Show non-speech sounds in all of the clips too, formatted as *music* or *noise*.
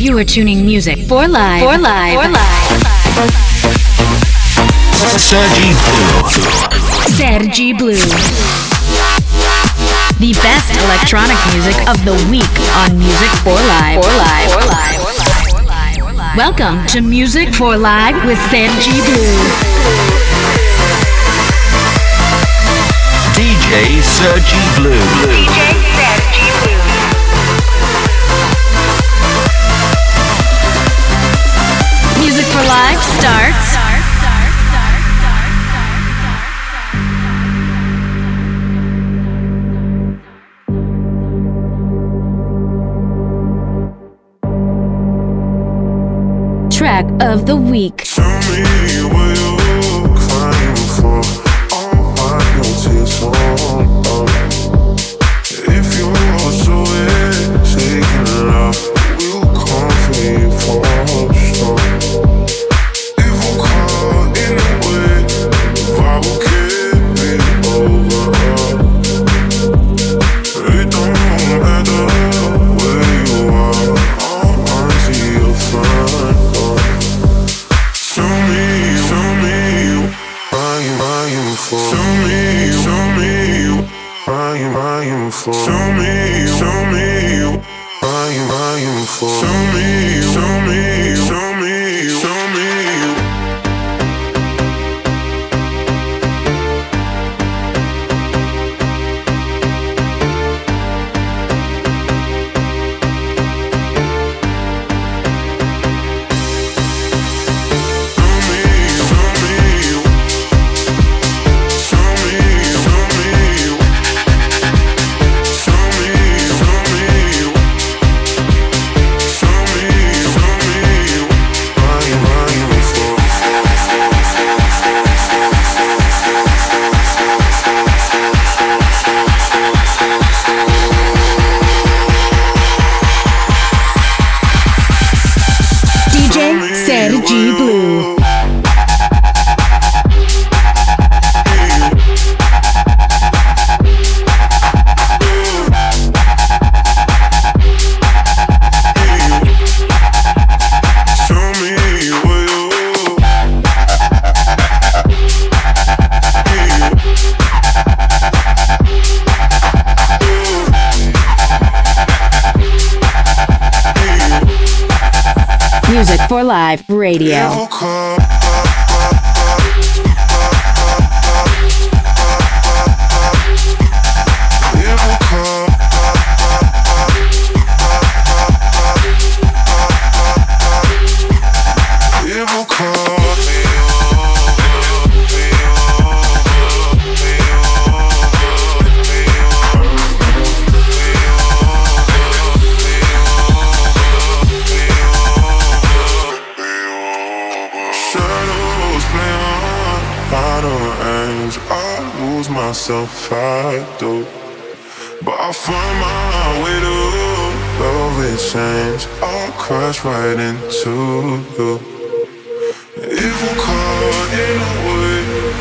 You are tuning music for live. For live. For live. Sergi Blue. Sergi Blue. The best electronic music of the week on Music for Live. For Live. For Live. Welcome to Music for Live with Sergi Blue. DJ Sergi Blue. DJ Sergi Blue. Music for Life starts Track of the Week. Radio.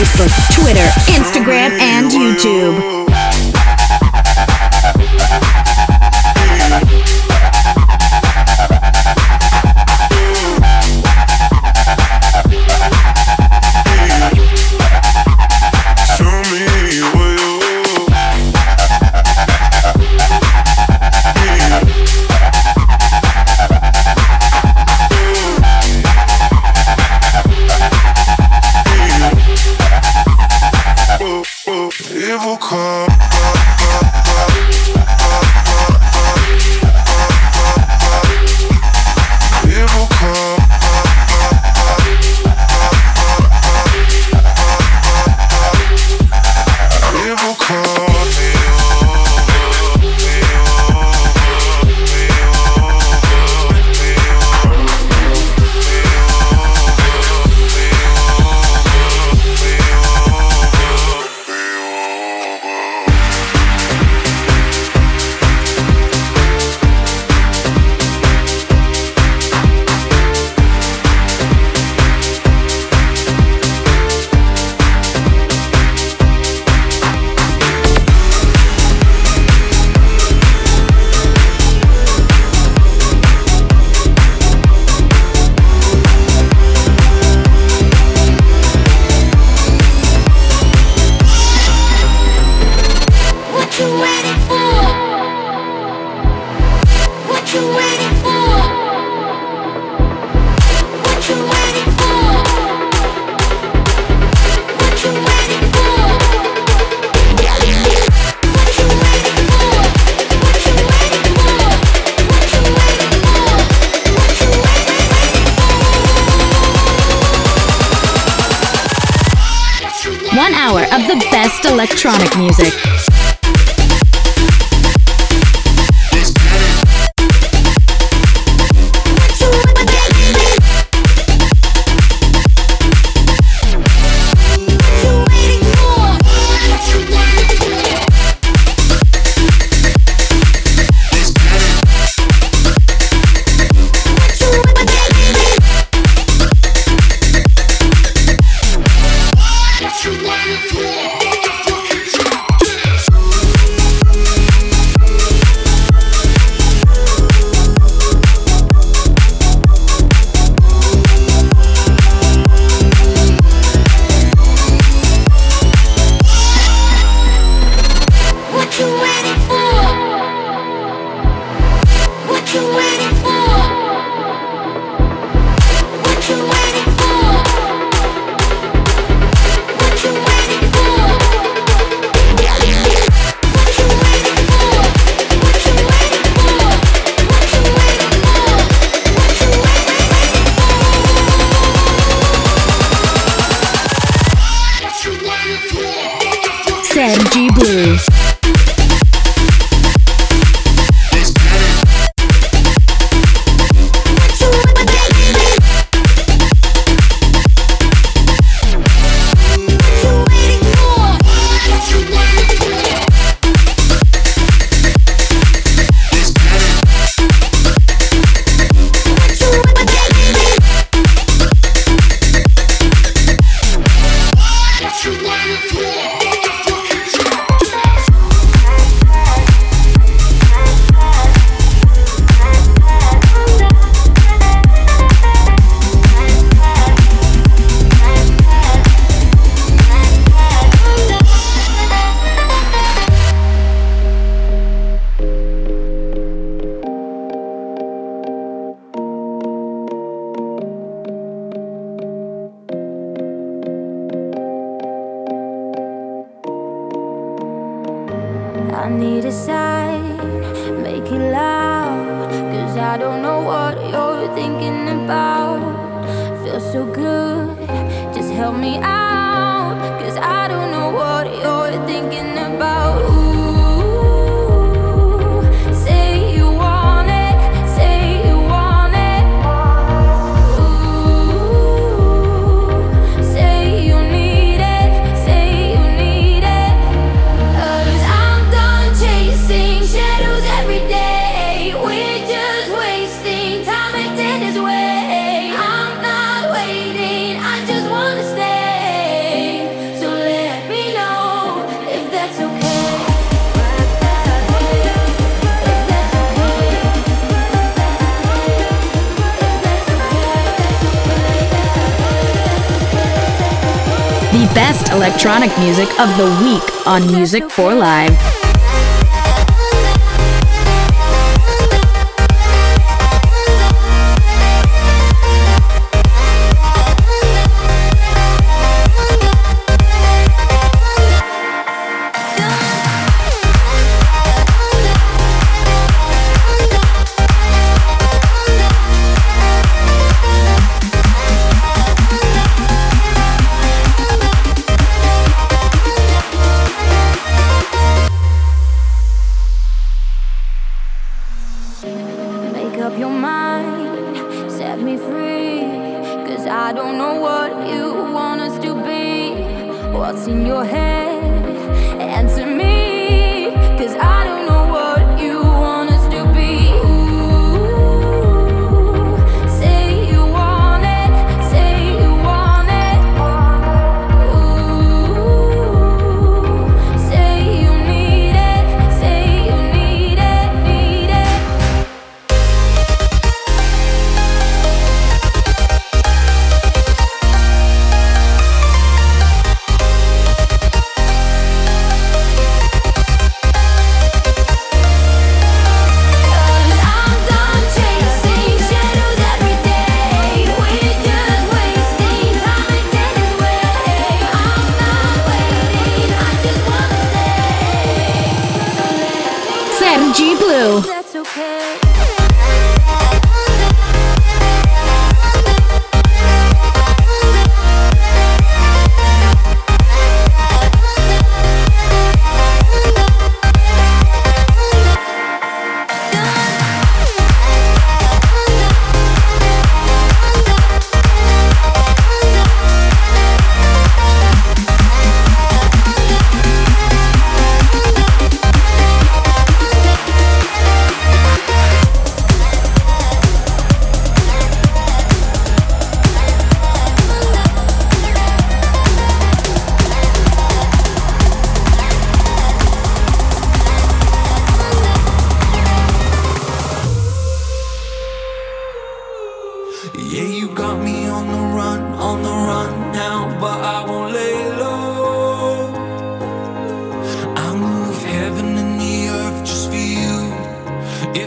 Facebook, Twitter, Instagram, and YouTube. I need a sign, make it loud. Cause I don't know what you're thinking about. Feel so good, just help me out. Cause I don't know what you're thinking about. Ooh. electronic music of the week on Music for Live.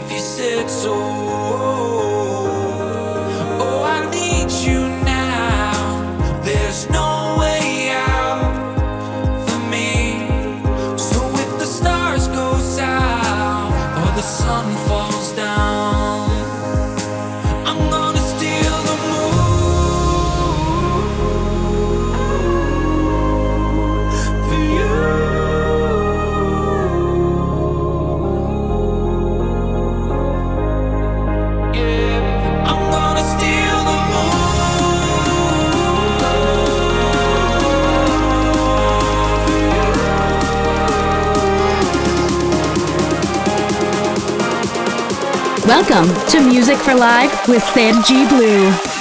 if you said so. Welcome to Music for Live with Sergi Blue.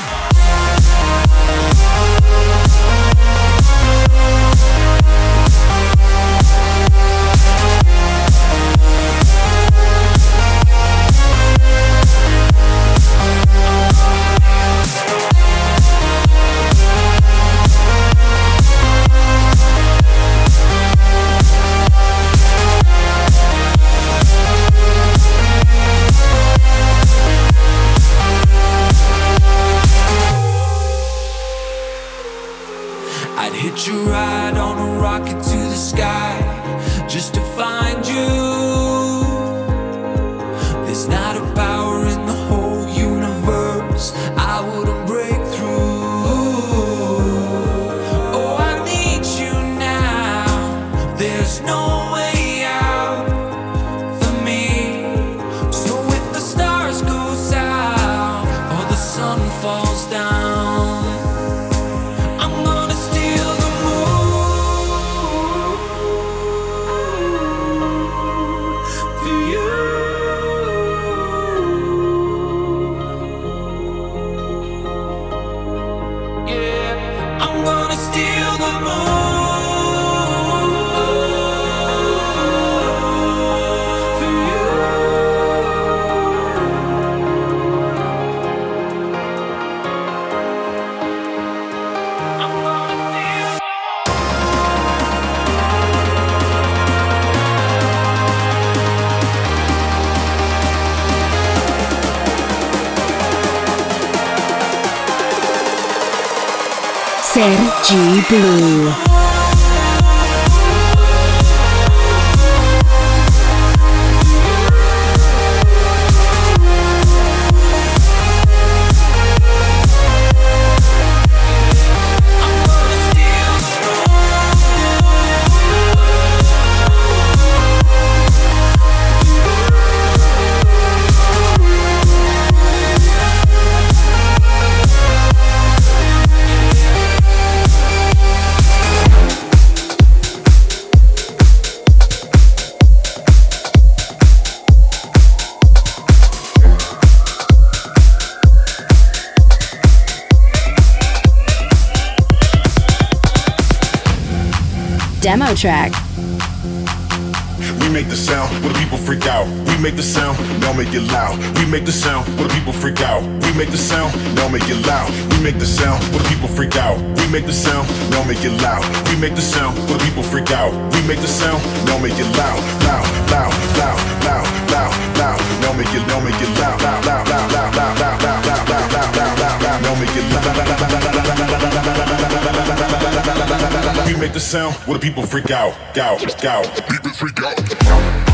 sun falls down. Blue. track. We make the sound where the people freak out. We make the sound, now make it loud. We make the sound where the people freak out. We make the sound, now make it loud. We make the sound where the people freak out. We make the sound, now make it loud. We make the sound where the people freak out. We make the sound, now make it loud, loud, loud, loud, loud, loud, loud. Now make it, now make it loud, loud, loud, loud, loud, loud, loud, loud loud. Make it loud. We make the sound where the people freak out, out, out. People freak out.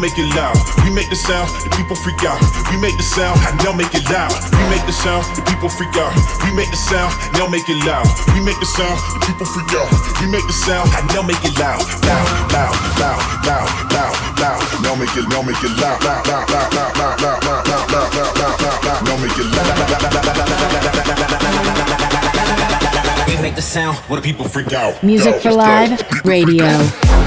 Make it loud. We make the sound, the people freak out. We make the sound, now make it loud. We make the sound, the people freak out. We make the sound, now make it loud. We make the sound, the people freak out. We make the sound, now make it loud. Loud, loud, loud, loud, loud, loud. Now make it, now make it loud, loud, loud, loud, loud, loud, loud, loud, loud, loud, loud, loud, loud, loud. Now make it loud. We make the sound where the people freak out. Music for Live Radio.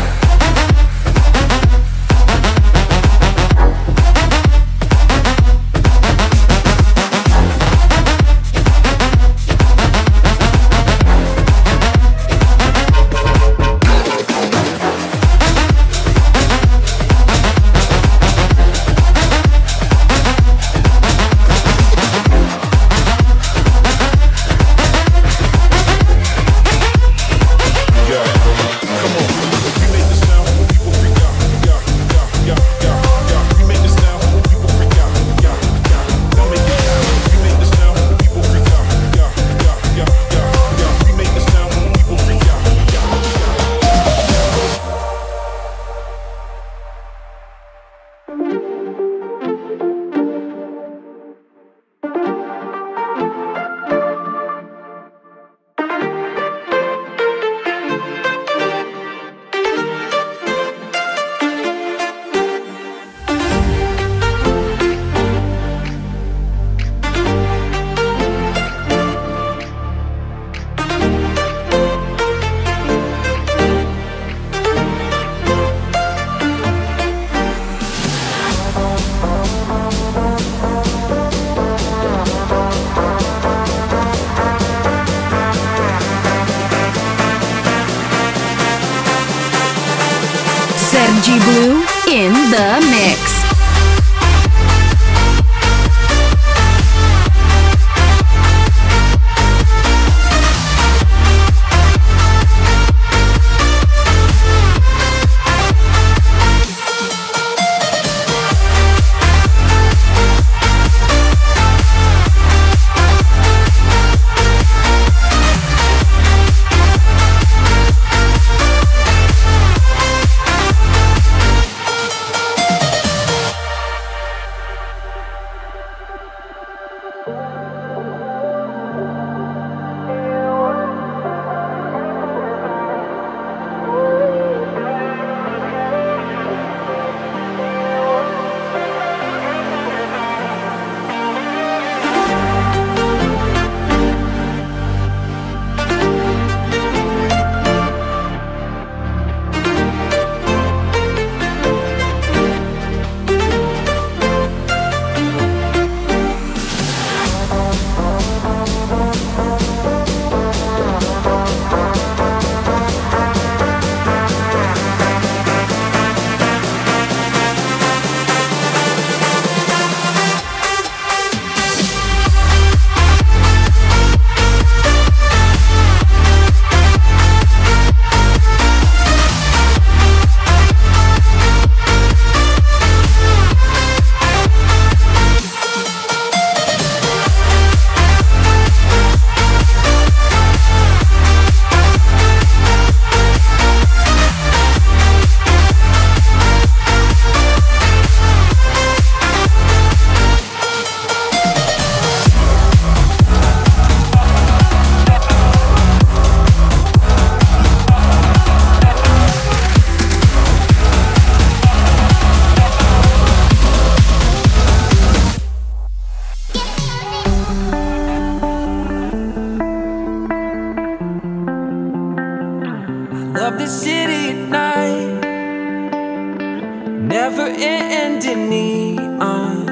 Never ending neon.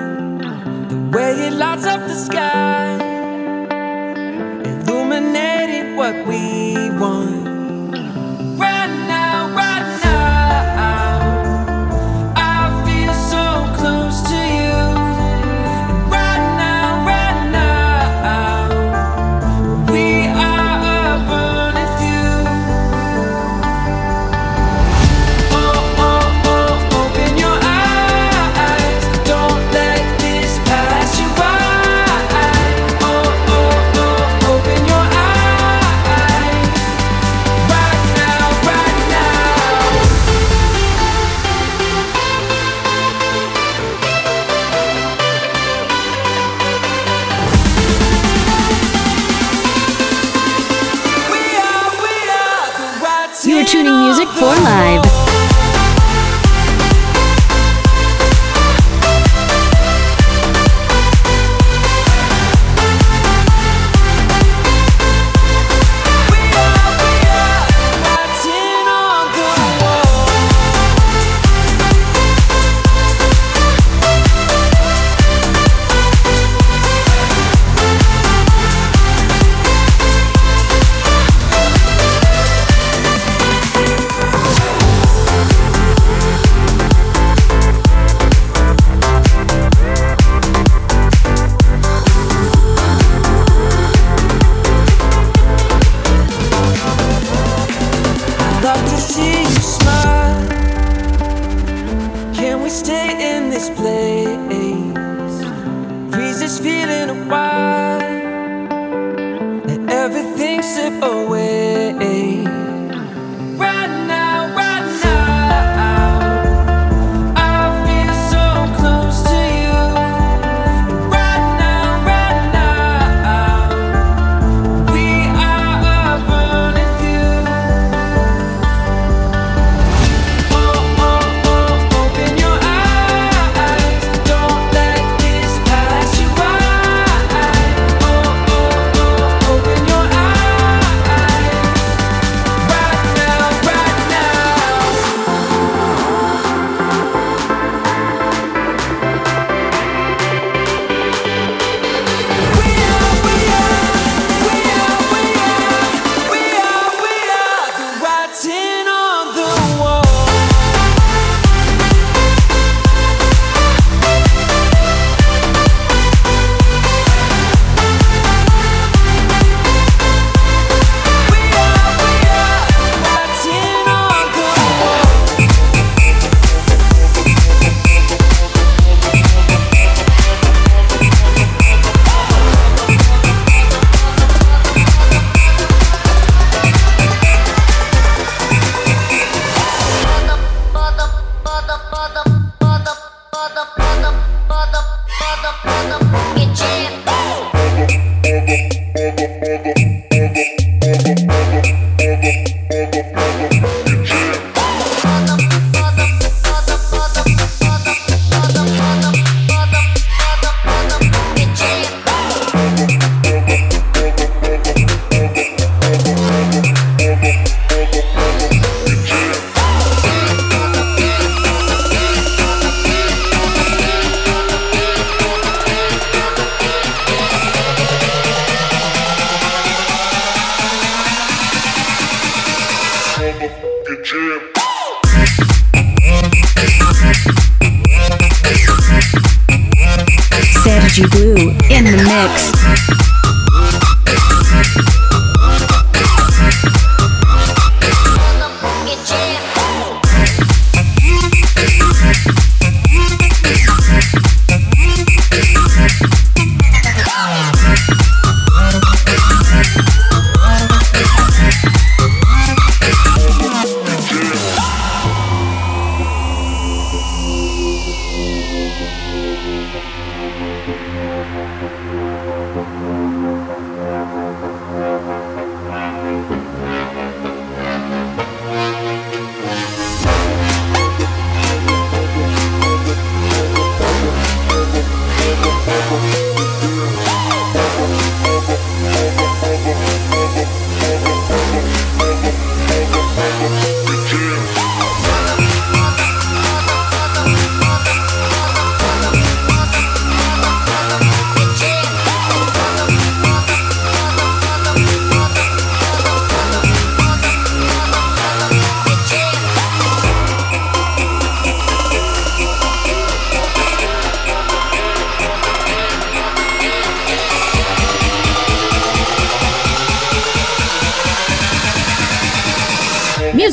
The way it lights up the sky. Illuminating what we want.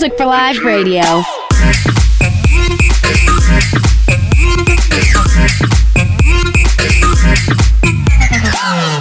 Music for Live Radio. *laughs*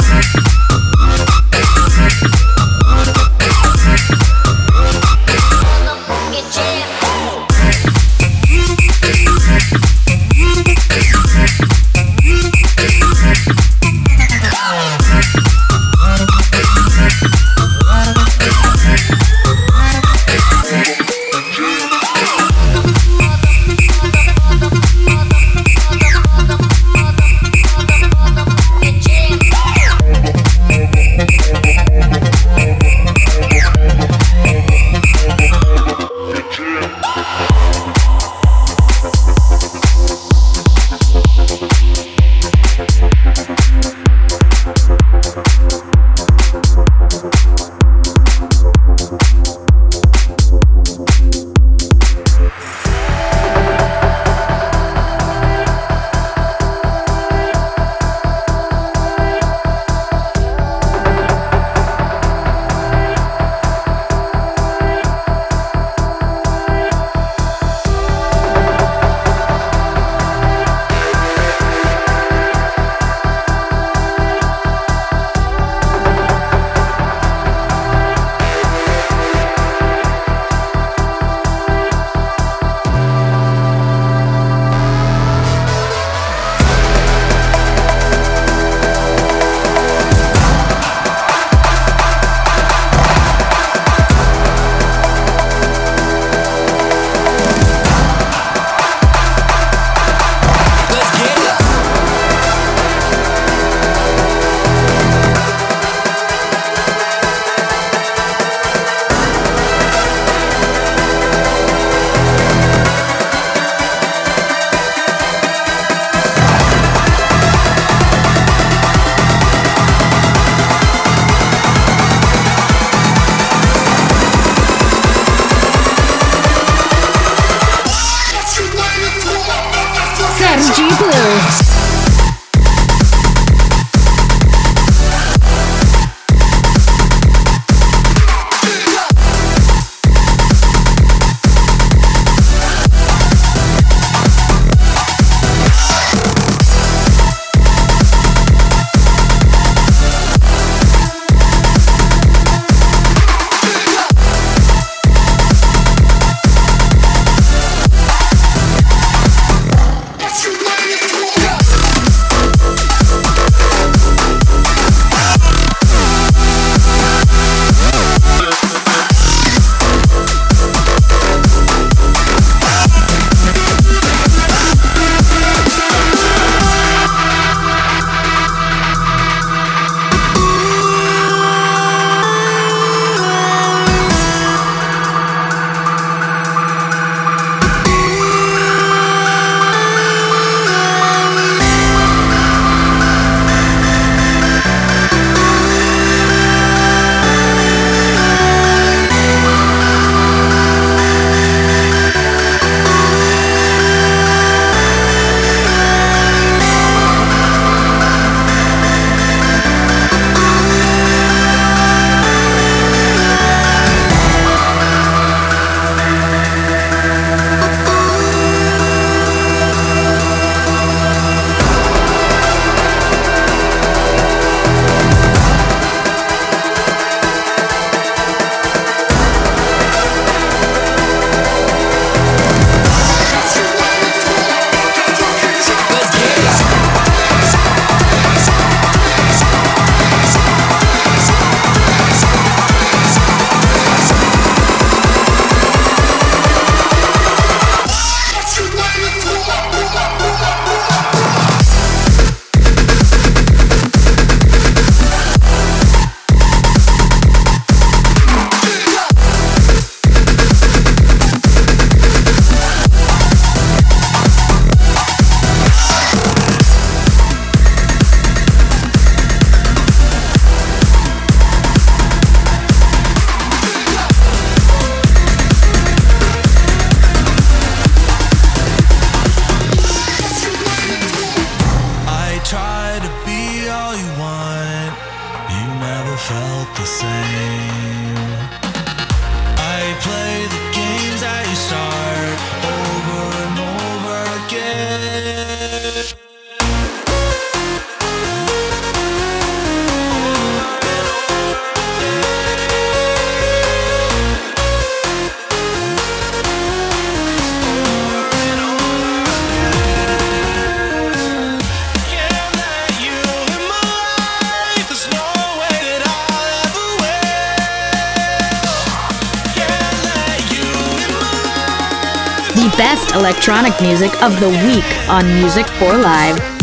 electronic music of the week on Music for Live.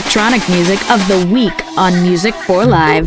Electronic music of the week on Music for Live.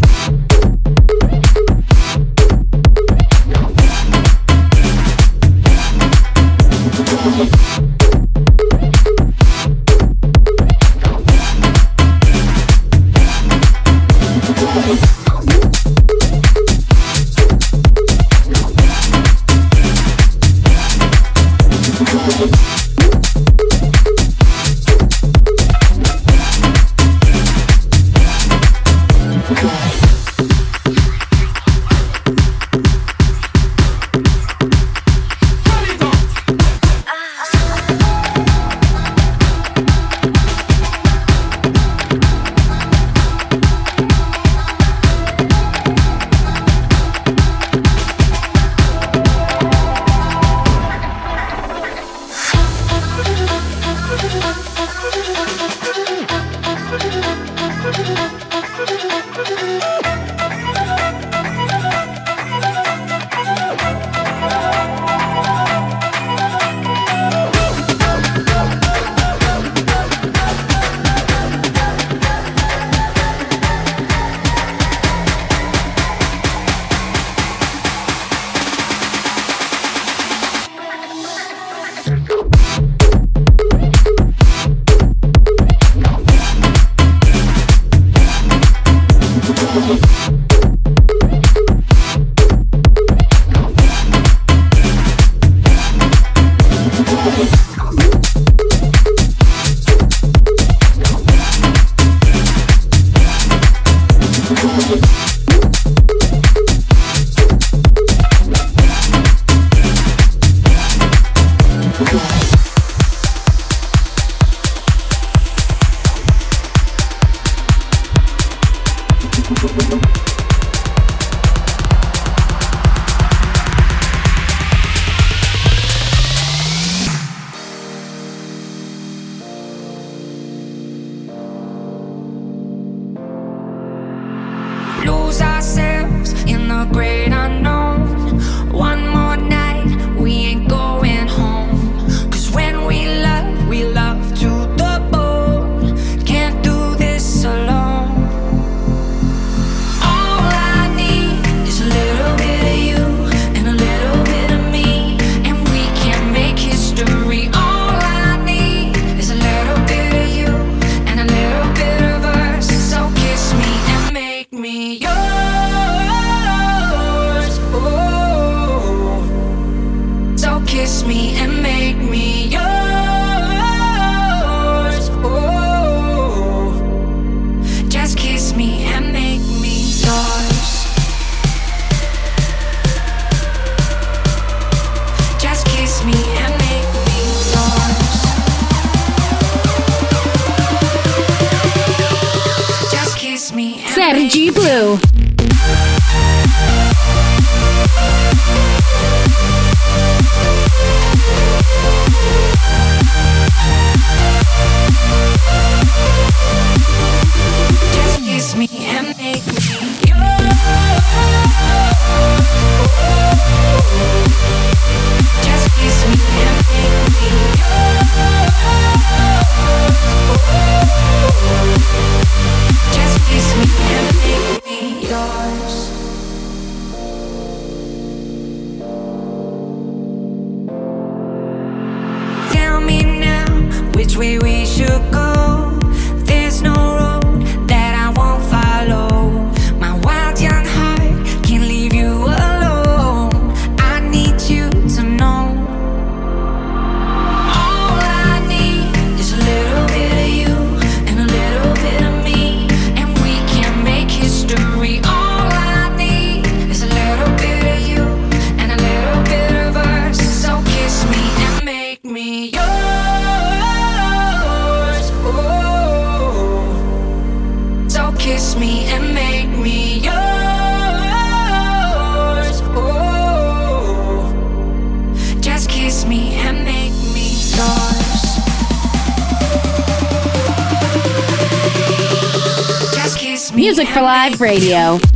Live Radio.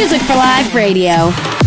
Music for Live Radio.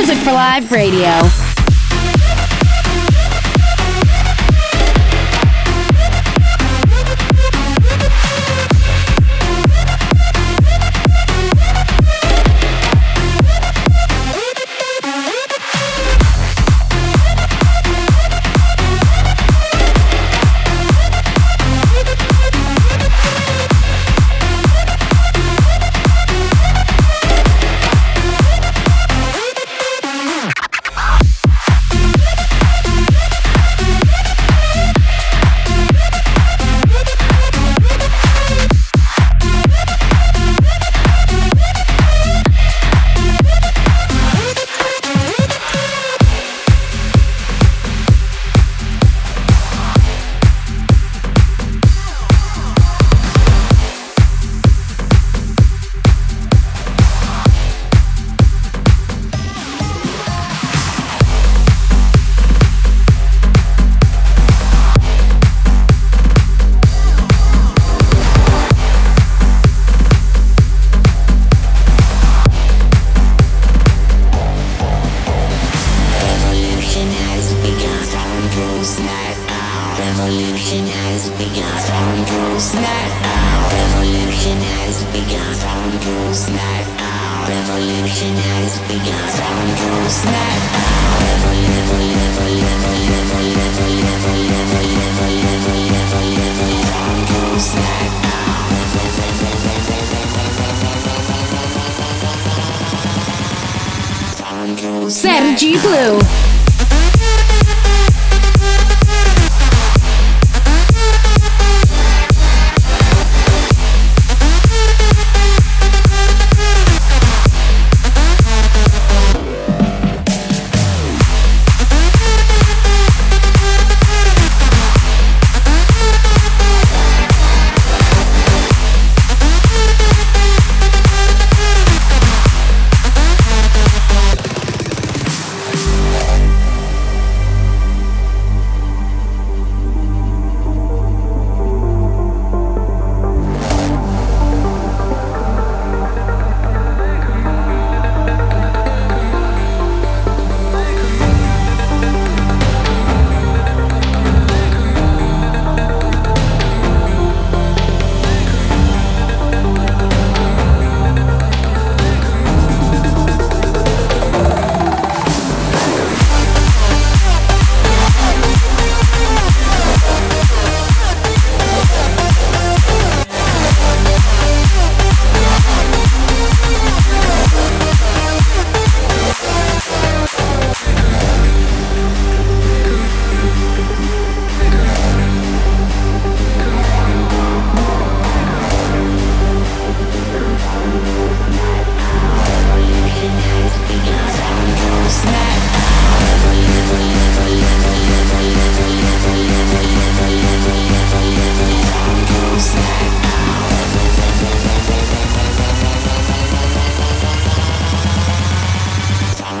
Music for Live Radio. Sergi Blue.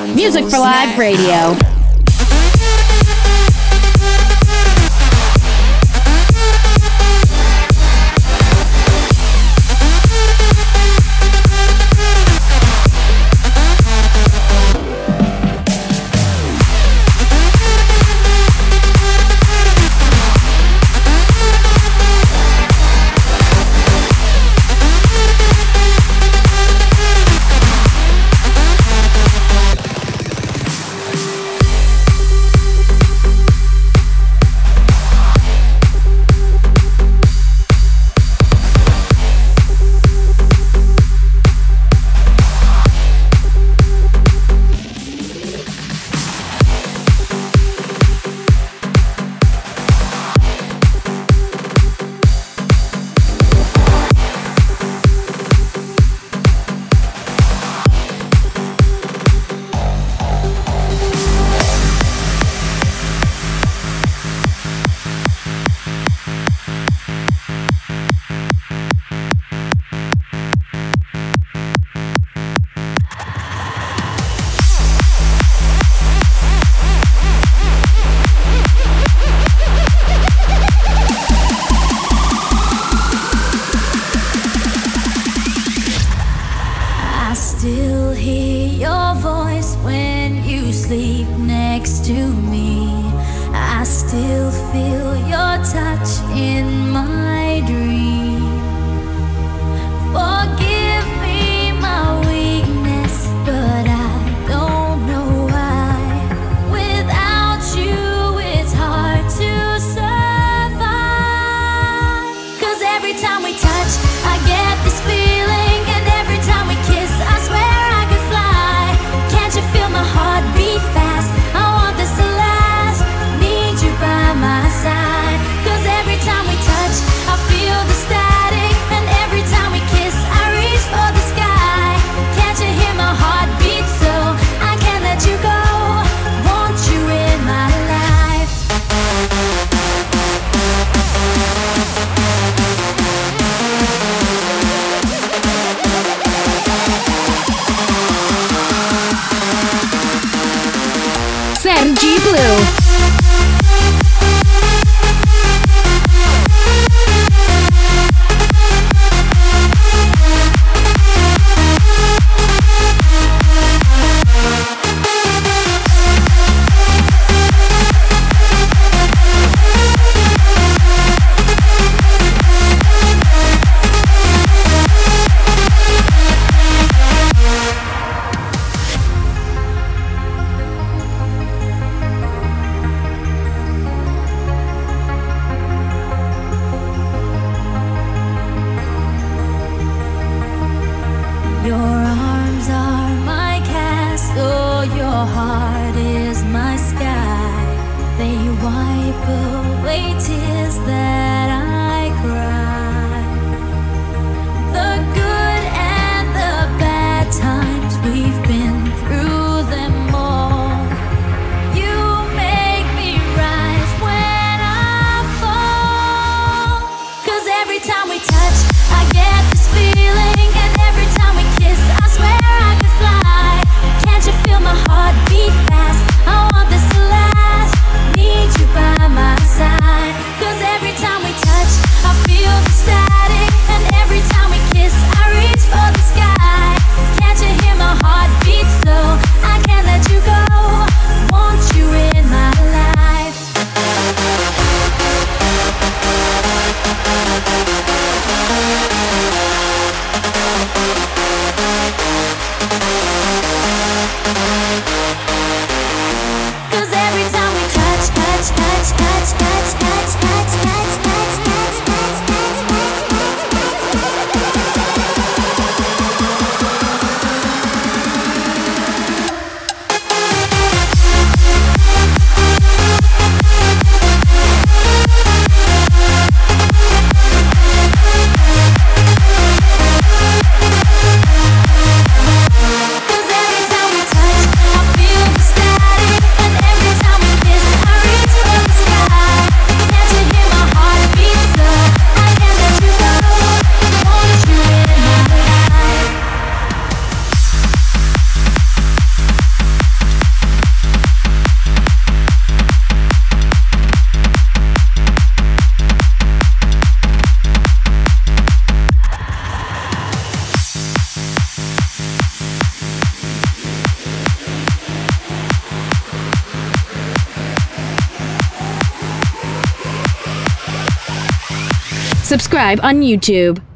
Music for Live Radio. Subscribe on YouTube.